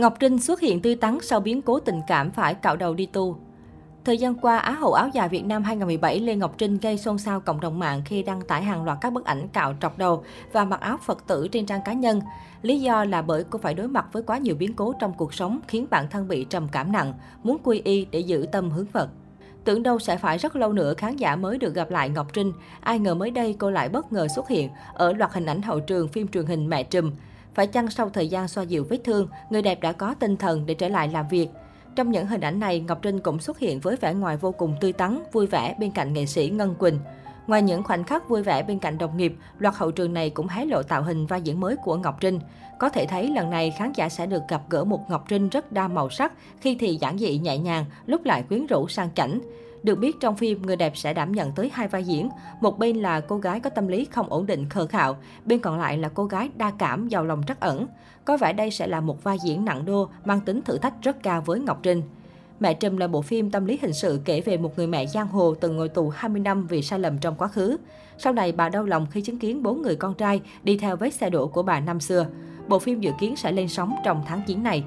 Ngọc Trinh xuất hiện tươi tắn sau biến cố tình cảm phải cạo đầu đi tu. Thời gian qua, Á hậu áo dài Việt Nam 2017 Lê Ngọc Trinh gây xôn xao cộng đồng mạng khi đăng tải hàng loạt các bức ảnh cạo trọc đầu và mặc áo Phật tử trên trang cá nhân. Lý do là bởi cô phải đối mặt với quá nhiều biến cố trong cuộc sống khiến bản thân bị trầm cảm nặng, muốn quy y để giữ tâm hướng Phật. Tưởng đâu sẽ phải rất lâu nữa khán giả mới được gặp lại Ngọc Trinh. Ai ngờ mới đây cô lại bất ngờ xuất hiện ở loạt hình ảnh hậu trường phim truyền hình Mẹ Trùm. Phải chăng sau thời gian xoa dịu vết thương, người đẹp đã có tinh thần để trở lại làm việc? Trong những hình ảnh này, Ngọc Trinh cũng xuất hiện với vẻ ngoài vô cùng tươi tắn, vui vẻ bên cạnh nghệ sĩ Ngân Quỳnh. Ngoài những khoảnh khắc vui vẻ bên cạnh đồng nghiệp, loạt hậu trường này cũng hé lộ tạo hình vai diễn mới của Ngọc Trinh. Có thể thấy lần này khán giả sẽ được gặp gỡ một Ngọc Trinh rất đa màu sắc, khi thì giản dị nhẹ nhàng, lúc lại quyến rũ sang chảnh. Được biết trong phim, người đẹp sẽ đảm nhận tới hai vai diễn. Một bên là cô gái có tâm lý không ổn định khờ khạo, bên còn lại là cô gái đa cảm, giàu lòng trắc ẩn. Có vẻ đây sẽ là một vai diễn nặng đô, mang tính thử thách rất cao với Ngọc Trinh. Mẹ Trùm là bộ phim tâm lý hình sự kể về một người mẹ giang hồ từng ngồi tù 20 năm vì sai lầm trong quá khứ. Sau này bà đau lòng khi chứng kiến bốn người con trai đi theo vết xe đổ của bà năm xưa. Bộ phim dự kiến sẽ lên sóng trong tháng 9 này.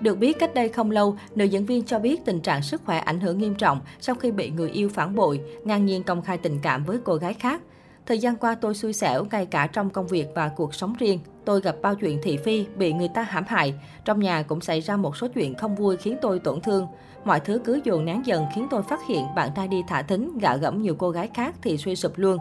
Được biết cách đây không lâu, nữ diễn viên cho biết tình trạng sức khỏe ảnh hưởng nghiêm trọng sau khi bị người yêu phản bội, ngang nhiên công khai tình cảm với cô gái khác. Thời gian qua tôi xui xẻo ngay cả trong công việc và cuộc sống riêng. Tôi gặp bao chuyện thị phi, bị người ta hãm hại. Trong nhà cũng xảy ra một số chuyện không vui khiến tôi tổn thương. Mọi thứ cứ dồn nén dần khiến tôi phát hiện bạn trai đi thả thính, gạ gẫm nhiều cô gái khác thì suy sụp luôn.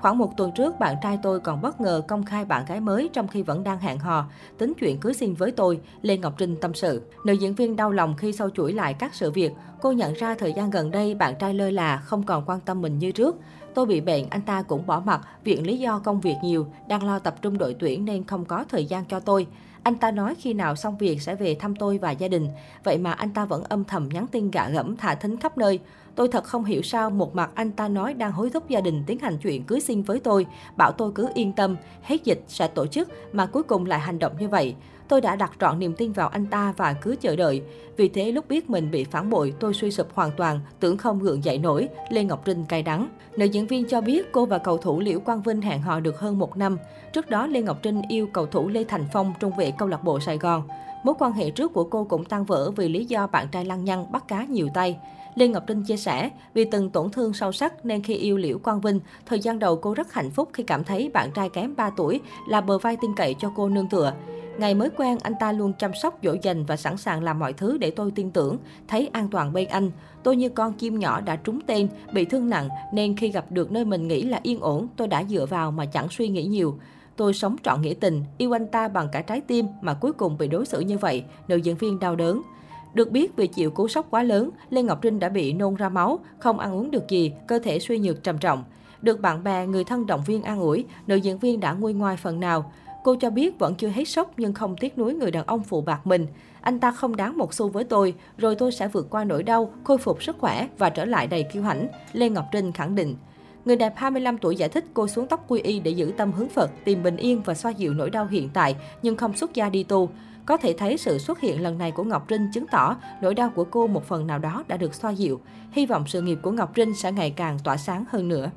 Khoảng một tuần trước, bạn trai tôi còn bất ngờ công khai bạn gái mới trong khi vẫn đang hẹn hò, tính chuyện cưới xin với tôi, Lê Ngọc Trinh tâm sự. Nữ diễn viên đau lòng khi sâu chuỗi lại các sự việc. Cô nhận ra thời gian gần đây bạn trai lơi là, không còn quan tâm mình như trước. Tôi bị bệnh, anh ta cũng bỏ mặt, viện lý do công việc nhiều, đang lo tập trung đội tuyển nên không không có thời gian cho tôi. Anh ta nói khi nào xong việc sẽ về thăm tôi và gia đình. Vậy mà anh ta vẫn âm thầm nhắn tin gạ gẫm thả thính khắp nơi. Tôi thật không hiểu sao một mặt anh ta nói đang hối thúc gia đình tiến hành chuyện cưới xin với tôi, bảo tôi cứ yên tâm, hết dịch sẽ tổ chức mà cuối cùng lại hành động như vậy. Tôi đã đặt trọn niềm tin vào anh ta và cứ chờ đợi. Vì thế lúc biết mình bị phản bội, tôi suy sụp hoàn toàn, tưởng không gượng dậy nổi, Lê Ngọc Trinh cay đắng. Nữ diễn viên cho biết cô và cầu thủ Liễu Quang Vinh hẹn hò được hơn một năm. Trước đó Lê Ngọc Trinh yêu cầu thủ Lê Thành Phong trung vệ câu lạc bộ Sài Gòn. Mối quan hệ trước của cô cũng tan vỡ vì lý do bạn trai lăng nhăng bắt cá nhiều tay. Lê Ngọc Trinh chia sẻ, vì từng tổn thương sâu sắc nên khi yêu Liễu Quang Vinh, thời gian đầu cô rất hạnh phúc khi cảm thấy bạn trai kém 3 tuổi là bờ vai tin cậy cho cô nương tựa. Ngày mới quen, anh ta luôn chăm sóc dỗ dành và sẵn sàng làm mọi thứ để tôi tin tưởng, thấy an toàn bên anh. Tôi như con chim nhỏ đã trúng tên, bị thương nặng nên khi gặp được nơi mình nghĩ là yên ổn, tôi đã dựa vào mà chẳng suy nghĩ nhiều. Tôi sống trọn nghĩa tình, yêu anh ta bằng cả trái tim mà cuối cùng bị đối xử như vậy, nữ diễn viên đau đớn. Được biết vì chịu cú sốc quá lớn, Lê Ngọc Trinh đã bị nôn ra máu, không ăn uống được gì, cơ thể suy nhược trầm trọng. Được bạn bè, người thân động viên an ủi, nữ diễn viên đã nguôi ngoai phần nào. Cô cho biết vẫn chưa hết sốc nhưng không tiếc nuối người đàn ông phụ bạc mình. Anh ta không đáng một xu với tôi, rồi tôi sẽ vượt qua nỗi đau, khôi phục sức khỏe và trở lại đầy kiêu hãnh, Lê Ngọc Trinh khẳng định. Người đẹp 25 tuổi giải thích cô xuống tóc quy y để giữ tâm hướng Phật, tìm bình yên và xoa dịu nỗi đau hiện tại, nhưng không xuất gia đi tu. Có thể thấy sự xuất hiện lần này của Ngọc Trinh chứng tỏ nỗi đau của cô một phần nào đó đã được xoa dịu. Hy vọng sự nghiệp của Ngọc Trinh sẽ ngày càng tỏa sáng hơn nữa.